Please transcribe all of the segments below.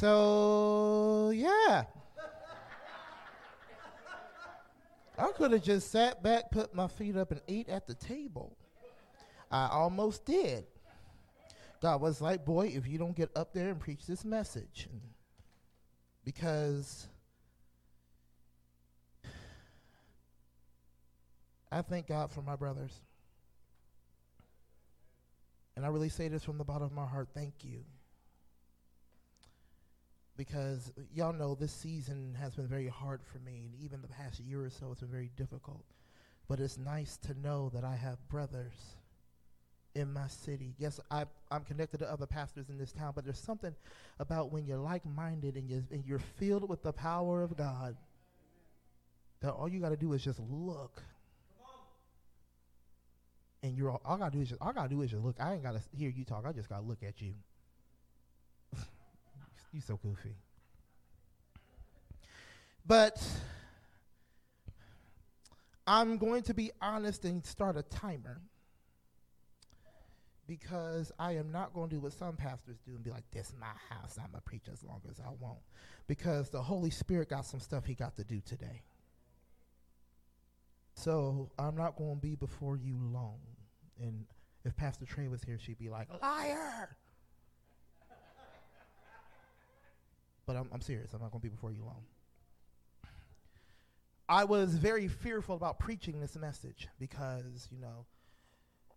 So, yeah. I could have just sat back, put my feet up, and ate at the table. I almost did. God was like, Boy, if you don't get up there and preach this message, because I thank God for my brothers. And I really say this from the bottom of my heart thank you. Because y'all know this season has been very hard for me, and even the past year or so, it's been very difficult. But it's nice to know that I have brothers in my city. Yes, I, I'm connected to other pastors in this town, but there's something about when you're like minded and you're, and you're filled with the power of God that all you got to do is just look and you're all, all I gotta do is just all I gotta do is just look. I ain't gotta hear you talk. I just gotta look at you. You so goofy. But I'm going to be honest and start a timer because I am not going to do what some pastors do and be like, "This is my house. I'm gonna preach as long as I want," because the Holy Spirit got some stuff He got to do today. So I'm not going to be before you long. And if Pastor Trey was here, she'd be like, liar. But I'm, I'm serious. I'm not going to be before you long. I was very fearful about preaching this message because, you know,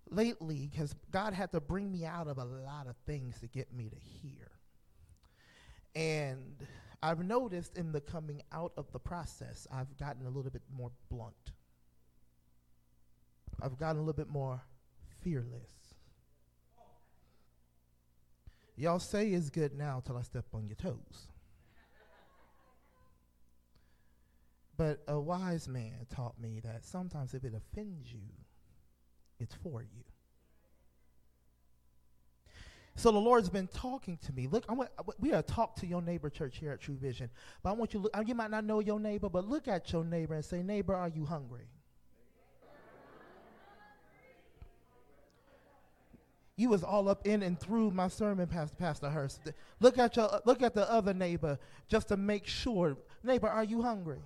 lately, because God had to bring me out of a lot of things to get me to hear. And I've noticed in the coming out of the process, I've gotten a little bit more blunt. I've gotten a little bit more fearless. Y'all say it's good now till I step on your toes. But a wise man taught me that sometimes if it offends you, it's for you. So the Lord's been talking to me. Look, I want, we are talk to your neighbor church here at True Vision. But I want you to look, you might not know your neighbor, but look at your neighbor and say, neighbor, are you hungry? You was all up in and through my sermon, Pastor, Pastor Hurst. Look at your, look at the other neighbor just to make sure. Neighbor, are you hungry?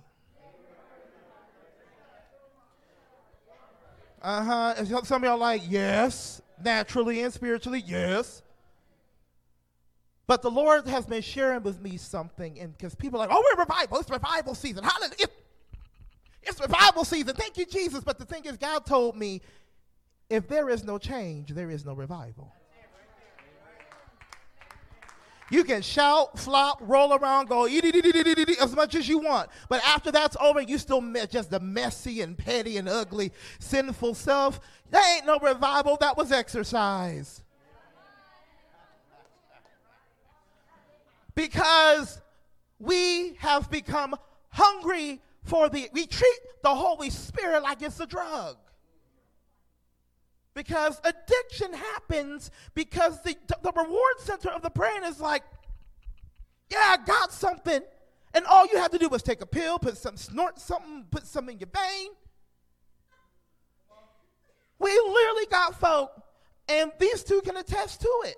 Uh huh. Some of y'all like yes, naturally and spiritually, yes. But the Lord has been sharing with me something, and because people are like, oh, we're revival. It's revival season. Hallelujah. It's, it's revival season. Thank you, Jesus. But the thing is, God told me if there is no change, there is no revival. You can shout, flop, roll around, go as much as you want. But after that's over, you still just the messy and petty and ugly, sinful self. That ain't no revival. That was exercise. Because we have become hungry for the, we treat the Holy Spirit like it's a drug. Because addiction happens because the, the reward center of the brain is like, yeah, I got something. And all you have to do is take a pill, put some, snort something, put something in your vein. We literally got folk, and these two can attest to it.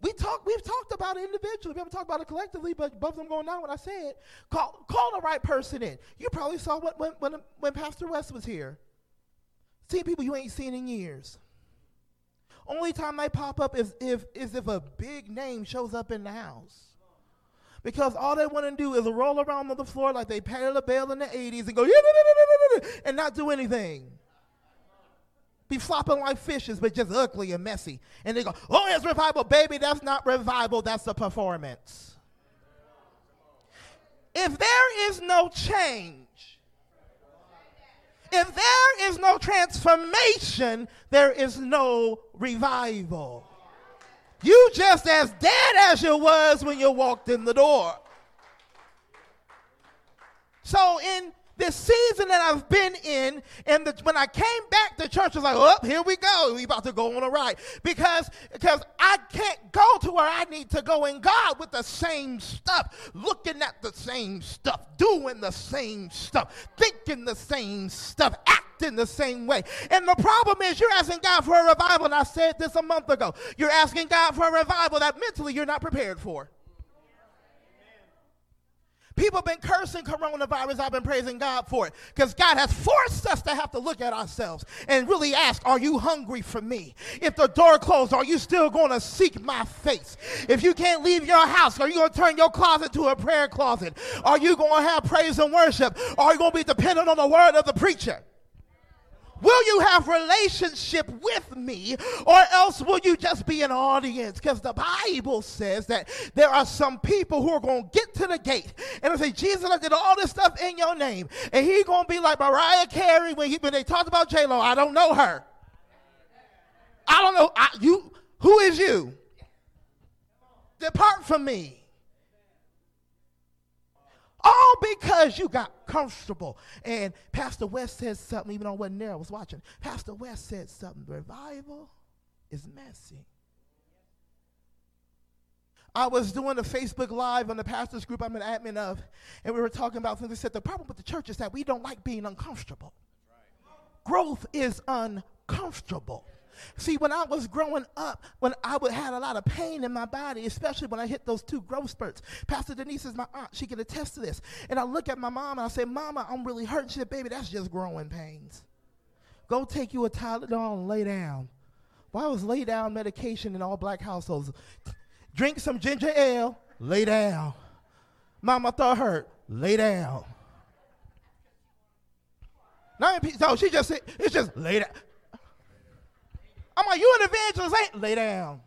We talk, we've talked about it individually. We haven't talked about it collectively, but both of them going down when I said, call, call the right person in. You probably saw what, when, when, when Pastor West was here. See people you ain't seen in years. Only time they pop up is if is if a big name shows up in the house. Because all they want to do is roll around on the floor like they Patti LaBelle in the 80s and go, and not do anything. Be flopping like fishes, but just ugly and messy. And they go, oh, it's revival. Baby, that's not revival, that's a performance. If there is no change, if there is no transformation, there is no revival. You just as dead as you was when you walked in the door. So in this season that I've been in, and the, when I came back, the church was like, "Oh, here we go. We about to go on a ride." Because because I can't go to where I need to go in God with the same stuff, looking at the same stuff, doing the same stuff, thinking the same stuff, acting the same way. And the problem is, you're asking God for a revival. And I said this a month ago. You're asking God for a revival that mentally you're not prepared for. People have been cursing coronavirus. I've been praising God for it because God has forced us to have to look at ourselves and really ask, Are you hungry for me? If the door closed, are you still going to seek my face? If you can't leave your house, are you going to turn your closet to a prayer closet? Are you going to have praise and worship? Are you going to be dependent on the word of the preacher? Will you have relationship with me or else will you just be an audience? Because the Bible says that there are some people who are going to get to the gate and say, Jesus, I did all this stuff in your name. And he's going to be like Mariah Carey when, he, when they talked about J-Lo. I don't know her. I don't know. I, you, who is you? Depart from me. All because you got comfortable. And Pastor West said something, even though there, I was watching. Pastor West said something. Revival is messy. I was doing a Facebook Live on the pastors group I'm an admin of, and we were talking about things. They said the problem with the church is that we don't like being uncomfortable. Growth is uncomfortable. See, when I was growing up, when I would had a lot of pain in my body, especially when I hit those two growth spurts. Pastor Denise is my aunt; she can attest to this. And I look at my mom and I say, "Mama, I'm really hurting." She said, "Baby, that's just growing pains. Go take you a Tylenol and lay down." Why was lay down medication in all black households? Drink some ginger ale, lay down. Mama thought hurt, lay down. No, she just said, it's just lay down. I'm like, you an evangelist, ain't lay down.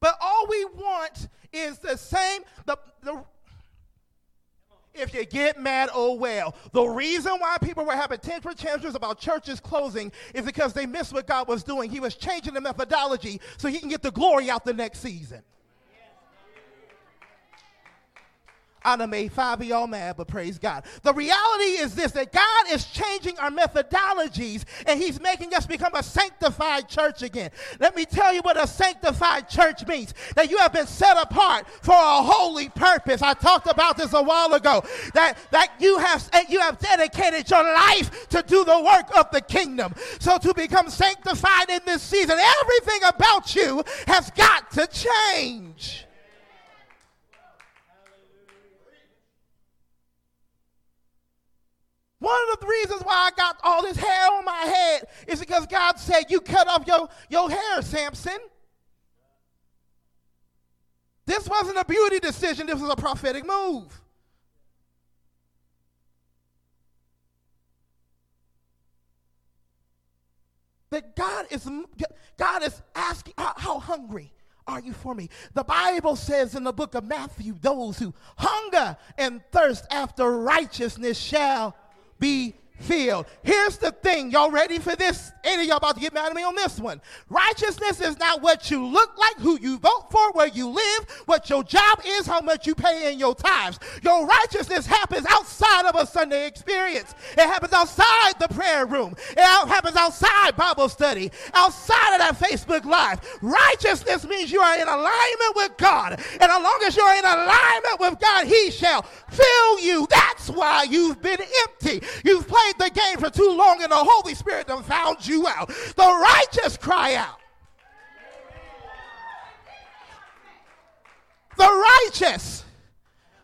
But all we want is the same, the, the if you get mad, oh well. The reason why people were having temper tantrums about churches closing is because they missed what God was doing. He was changing the methodology so he can get the glory out the next season. I done made five of y'all mad, but praise God. The reality is this that God is changing our methodologies and He's making us become a sanctified church again. Let me tell you what a sanctified church means that you have been set apart for a holy purpose. I talked about this a while ago. That, that you, have, you have dedicated your life to do the work of the kingdom. So to become sanctified in this season, everything about you has got to change. One of the reasons why I got all this hair on my head is because God said, You cut off your, your hair, Samson. This wasn't a beauty decision, this was a prophetic move. That God is, God is asking, how, how hungry are you for me? The Bible says in the book of Matthew, those who hunger and thirst after righteousness shall be filled. Here's the thing. Y'all ready for this? Any of y'all about to get mad at me on this one. Righteousness is not what you look like, who you vote for, where you live, what your job is, how much you pay in your tithes. Your righteousness happens outside of a Sunday experience. It happens outside the prayer room. It happens outside Bible study, outside of that Facebook Live. Righteousness means you are in alignment with God. And as long as you're in alignment with God, He shall fill you. That's why you've been empty. You've played played the game for too long and the Holy Spirit done found you out. The righteous cry out. The righteous.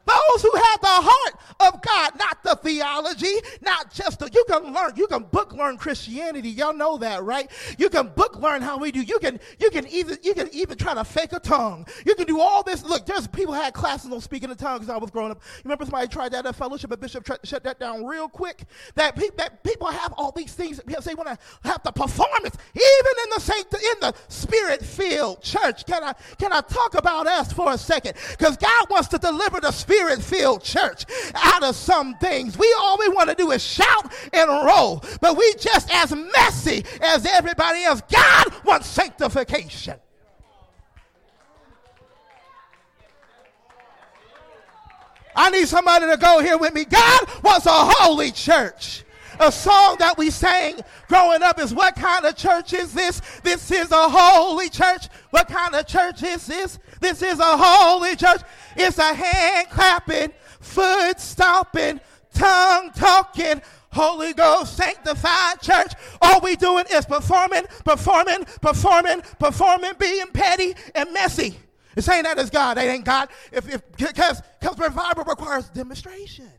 Those who have the heart of God, not the theology, not just the, you can learn, you can book learn Christianity. Y'all know that, right? You can book learn how we do. You can, you can even, you can even try to fake a tongue. You can do all this. Look, there's people had classes on speaking in tongues I was growing up. Remember somebody tried that at fellowship, but Bishop tried to shut that down real quick. That, pe- that people have all these things they want to have the performance, even in the saint, in the spirit-filled church. Can I, can I talk about us for a second? Because God wants to deliver the spirit-filled church out of some things. We all we want to do is shout and roll, but we just as messy as everybody else. God wants sanctification. I need somebody to go here with me. God wants a holy church. A song that we sang growing up is What kind of church is this? This is a holy church. What kind of church is this? This is a holy church. It's a hand clapping, foot stomping, tongue talking, Holy Ghost sanctified church. All we doing is performing, performing, performing, performing, being petty and messy. It's saying that is God. They ain't God. If if because because revival requires demonstration.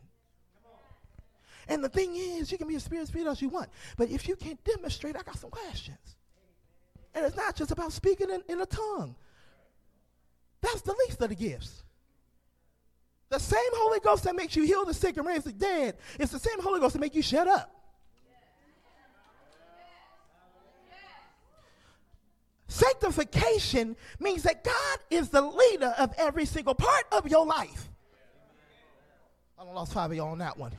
And the thing is, you can be a spirit spirit as you want, but if you can't demonstrate, I got some questions. And it's not just about speaking in, in a tongue. That's the least of the gifts. The same Holy Ghost that makes you heal the sick and raise the dead is the same Holy Ghost that makes you shut up. Sanctification means that God is the leader of every single part of your life. I lost five of y'all on that one.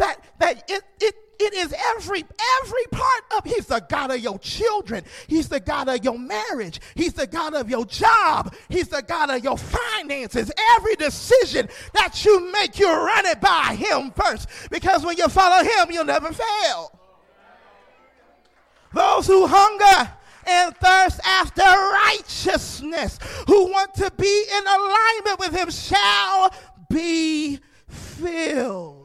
That that it it it is every every part of he's the God of your children. He's the God of your marriage. He's the God of your job. He's the God of your finances. Every decision that you make, you run it by him first. Because when you follow him, you'll never fail. Those who hunger and thirst after righteousness, who want to be in alignment with him, shall be filled.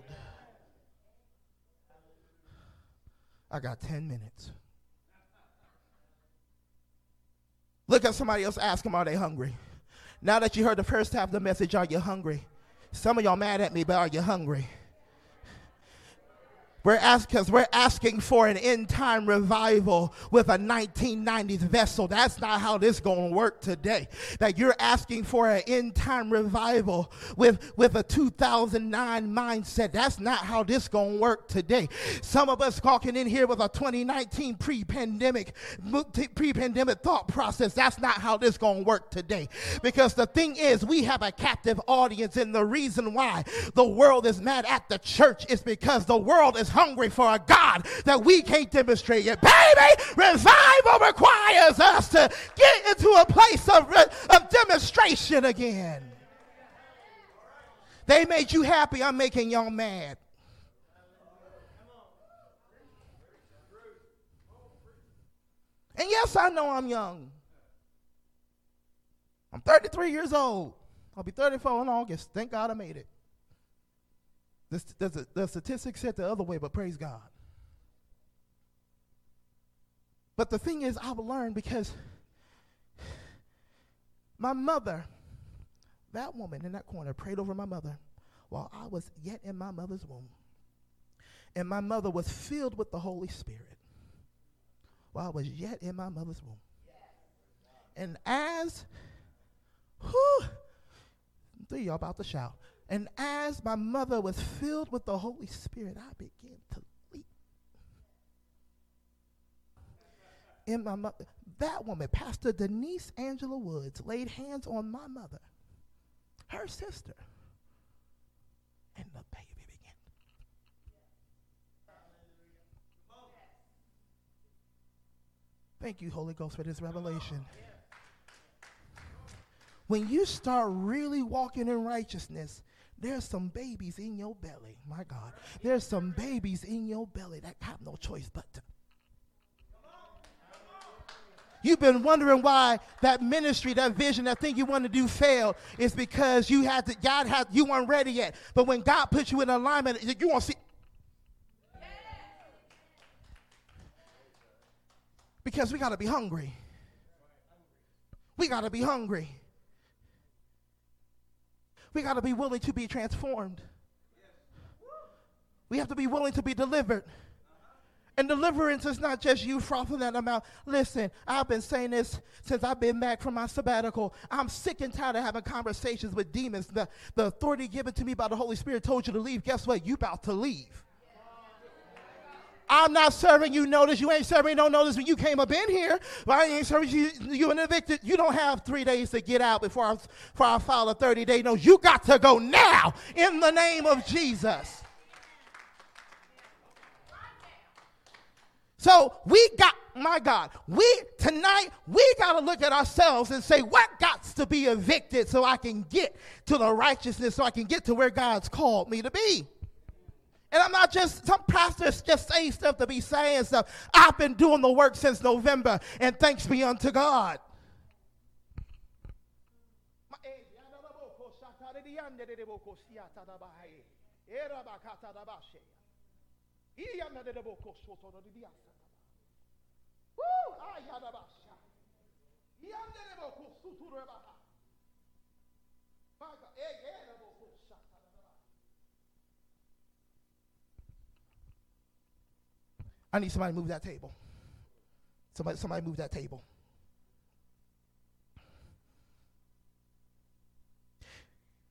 I got 10 minutes. Look at somebody else, ask them, are they hungry? Now that you heard the first half of the message, are you hungry? Some of y'all mad at me, but are you hungry? We're we're asking for an end time revival with a 1990s vessel. That's not how this going to work today. That you're asking for an end time revival with, with a 2009 mindset. That's not how this going to work today. Some of us walking in here with a 2019 pre-pandemic pre-pandemic thought process. That's not how this going to work today. Because the thing is, we have a captive audience, and the reason why the world is mad at the church is because the world is hungry for a God that we can't demonstrate yet. Baby, revival requires us to get into a place of, of demonstration again. They made you happy, I'm making y'all mad. And yes, I know I'm young. I'm 33 years old. I'll be 34 in August. Thank God I made it. The, the, the statistics said the other way, but praise God. But the thing is, I've learned because my mother, that woman in that corner, prayed over my mother while I was yet in my mother's womb. And my mother was filled with the Holy Spirit while I was yet in my mother's womb. And as, whew, three y'all about to shout. And as my mother was filled with the Holy Spirit, I began to leap. And my mother, that woman, Pastor Denise Angela Woods, laid hands on my mother, her sister, and the baby began. Thank you, Holy Ghost, for this revelation. When you start really walking in righteousness, there's some babies in your belly. My God. There's some babies in your belly that have no choice but to. You've been wondering why that ministry, that vision, that thing you want to do failed. Is because you had to, God had, you weren't ready yet. But when God put you in alignment, you want to see. Because we got to be hungry. We got to be hungry. We got to be willing to be transformed. We have to be willing to be delivered. And deliverance is not just you frothing at the mouth. Listen, I've been saying this since I've been back from my sabbatical. I'm sick and tired of having conversations with demons. The, the authority given to me by the Holy Spirit told you to leave. Guess what? You about to leave. I'm not serving you notice. You ain't serving no notice when you came up in here. Well, I ain't serving you. You an evicted. You don't have three days to get out before I, before I file a 30 day notice. You got to go now in the name of Jesus. So we got, my God, we tonight, we got to look at ourselves and say, what got to be evicted so I can get to the righteousness, so I can get to where God's called me to be. And I'm not just, some pastors just say stuff to be saying stuff. I've been doing the work since November, and thanks be unto God. God. Yeah, yeah. I need somebody to move that table. Somebody, somebody move that table.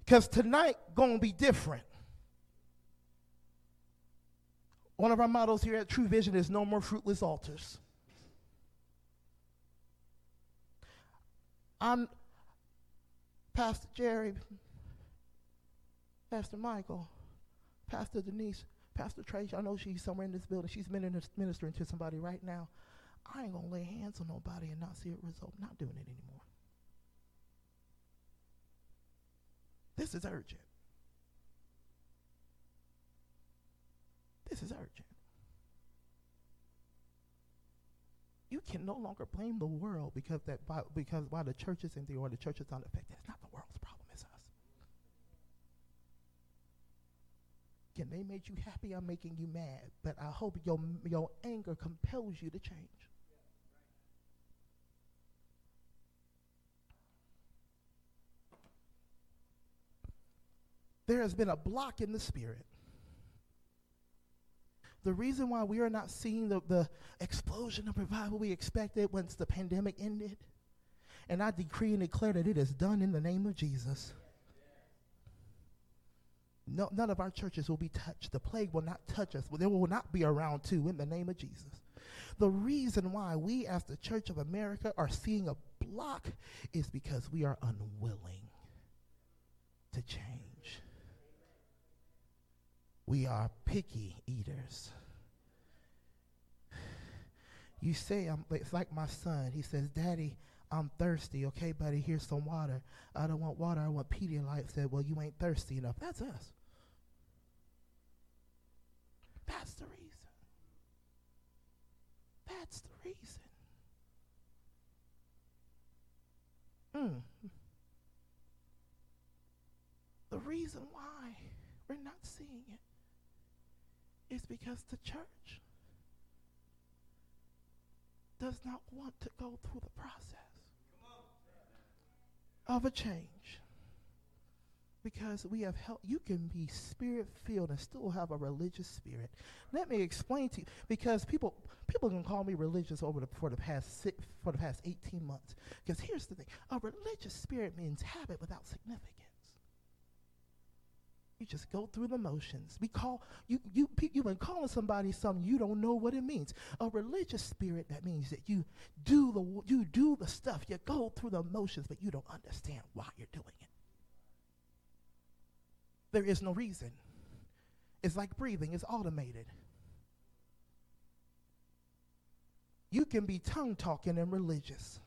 Because tonight gonna be different. One of our mottos here at True Vision is no more fruitless altars. I'm Pastor Jerry, Pastor Michael, Pastor Denise, Pastor Tracy. I know she's somewhere in this building. She's ministering to somebody right now. I ain't gonna lay hands on nobody and not see a result. Not doing it anymore. This is urgent. This is urgent. You can no longer blame the world because that because why the church is empty or the church is not affected. It's not the world's problem, it's us. Can they made you happy? I'm making you mad. But I hope your your anger compels you to change. There has been a block in the spirit the reason why we are not seeing the, the explosion of revival we expected once the pandemic ended, and I decree and declare that it is done in the name of Jesus. No, none of our churches will be touched. The plague will not touch us. There will not be around too in the name of Jesus. The reason why we, as the Church of America, are seeing a block is because we are unwilling to change. We are picky eaters. You say, I'm, it's like my son. He says, Daddy, I'm thirsty. Okay, buddy, here's some water. I don't want water. I want Pedialyte. Said, Well, you ain't thirsty enough. That's us. That's the reason. That's the reason. Mm. The reason why we're not seeing it is because the church does not want to go through the process of a change. Because we have helped, you can be spirit filled and still have a religious spirit. Let me explain to you, because people people can call me religious over the, for the past six, for the past 18 months. Because here's the thing: a religious spirit means habit without significance. You just go through the motions. We call you you you've been calling somebody something you don't know what it means. A religious spirit that means that you do the you do the stuff. You go through the motions, but you don't understand why you're doing it. There is no reason. It's like breathing. It's automated. You can be tongue talking and religious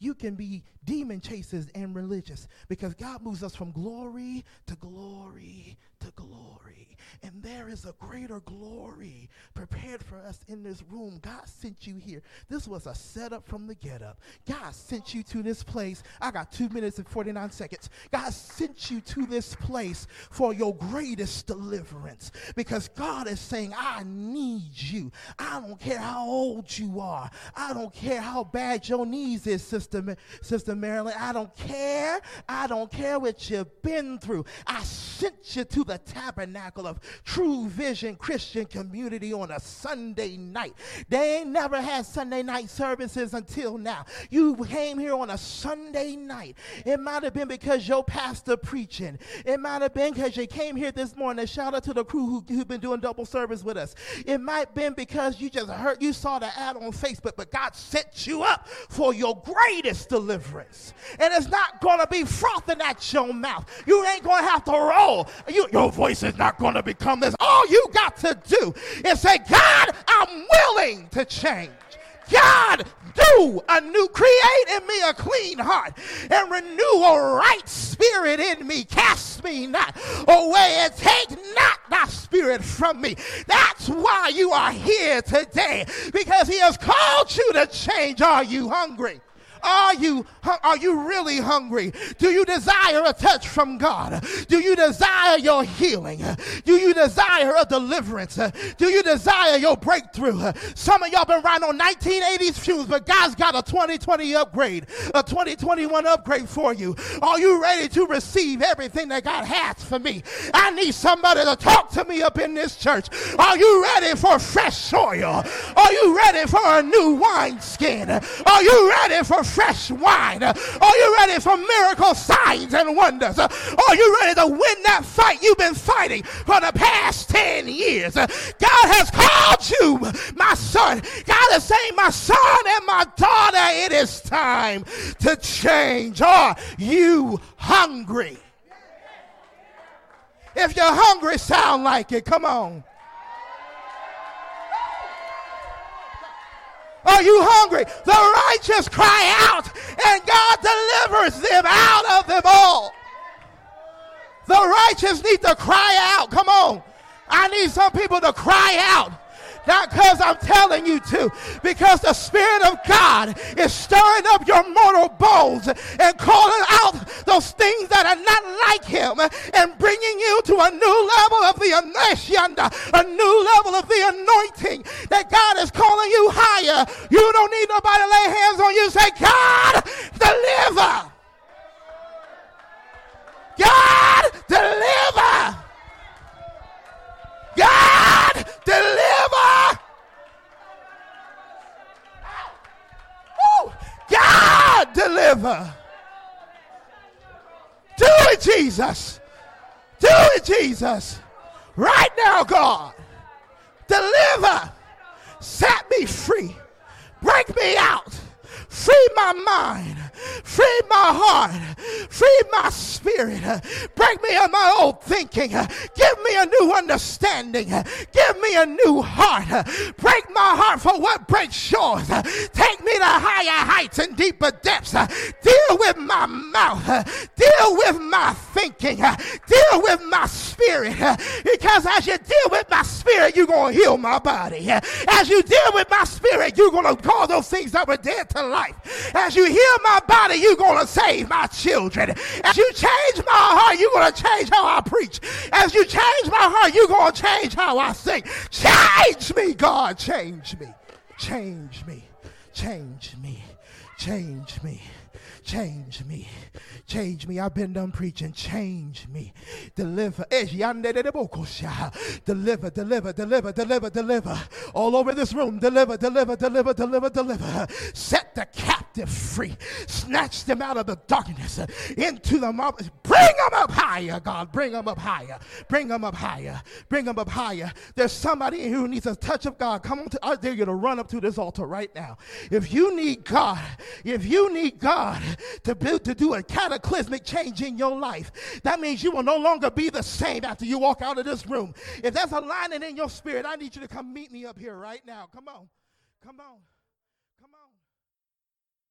you can be demon chasers and religious because God moves us from glory to glory to glory. And there is a greater glory prepared for us in this room. God sent you here. This was a setup from the get up. God sent you to this place. I got two minutes and 49 seconds. God sent you to this place for your greatest deliverance because God is saying, I need you. I don't care how old you are. I don't care how bad your knees is, Sister, Sister Marilyn. I don't care. I don't care what you've been through. I sent you to the tabernacle of True Vision Christian Community on a Sunday night. They ain't never had Sunday night services until now. You came here on a Sunday night. It might have been because your pastor preaching. It might have been because you came here this morning. Shout out to the crew who, who've been doing double service with us. It might have been because you just heard, you saw the ad on Facebook, but God set you up for your greatest deliverance. And it's not going to be frothing at your mouth. You ain't going to have to roll. You, your voice is not going to become this. All you got to do is say, God, I'm willing to change. God, do a new, create in me a clean heart and renew a right spirit in me. Cast me not away and take not thy spirit from me. That's why you are here today because he has called you to change. Are you hungry? Are you, are you really hungry? Do you desire a touch from God? Do you desire your healing? Do you desire a deliverance? Do you desire your breakthrough? Some of y'all been riding on 1980s fumes, but God's got a 2020 upgrade, a 2021 upgrade for you. Are you ready to receive everything that God has for me? I need somebody to talk to me up in this church. Are you ready for fresh soil? Are you ready for a new wine skin? Are you ready for fresh wine? Are you ready for miracle signs and wonders? Are you ready to win that fight you've been fighting for the past 10 years? God has called you, my son. God is saying, my son and my daughter, it is time to change. Are you hungry? If you're hungry, sound like it. Come on. Are you hungry? The righteous cry out, and God delivers them out of them all. The righteous need to cry out. Come on. I need some people to cry out. Not because I'm telling you to, because the Spirit of God is stirring up your mortal bones and calling out those things that are not like Him and bringing you to a new level of the yonder, a new level of the anointing that God is calling you higher. You don't need nobody to lay hands on you. Say, God, deliver. God, deliver. God, deliver. God, deliver. Do it, Jesus. Do it, Jesus. Right now, God. Deliver. Set me free. Break me out. Free my mind. Free my heart. Free my spirit. Break me of my old thinking. Give me a new understanding. Give me a new heart. Break my heart for what breaks yours. Take me to higher heights and deeper depths. Deal with my mouth. Deal with my thinking. Deal with my spirit. Because as you deal with my spirit, you're going to heal my body. As you deal with my spirit, you're going to call those things that were dead to life. As you heal my body, you're going to save my children. As you change my heart, you're going to change how I preach. As you change my heart, you're going to change how I sing. Change me, God. Change me. Change me. Change me. Change me. Change me. Change me. I've been done preaching. Change me. Deliver. Deliver, deliver, deliver, deliver, deliver. All over this room. Deliver, deliver, deliver, deliver, deliver. Set the captive free. Snatch them out of the darkness uh, into the marvelous. Bring them up higher, God. Bring them up higher. Bring them up higher. Bring them up higher. There's somebody who needs a touch of God. Come on, to, I dare you to run up to this altar right now. If you need God, if you need God to build, to do a cataclysmic change in your life, that means you will no longer be the same after you walk out of this room. If there's a lining in your spirit, I need you to come meet me up here right now. Come on. Come on.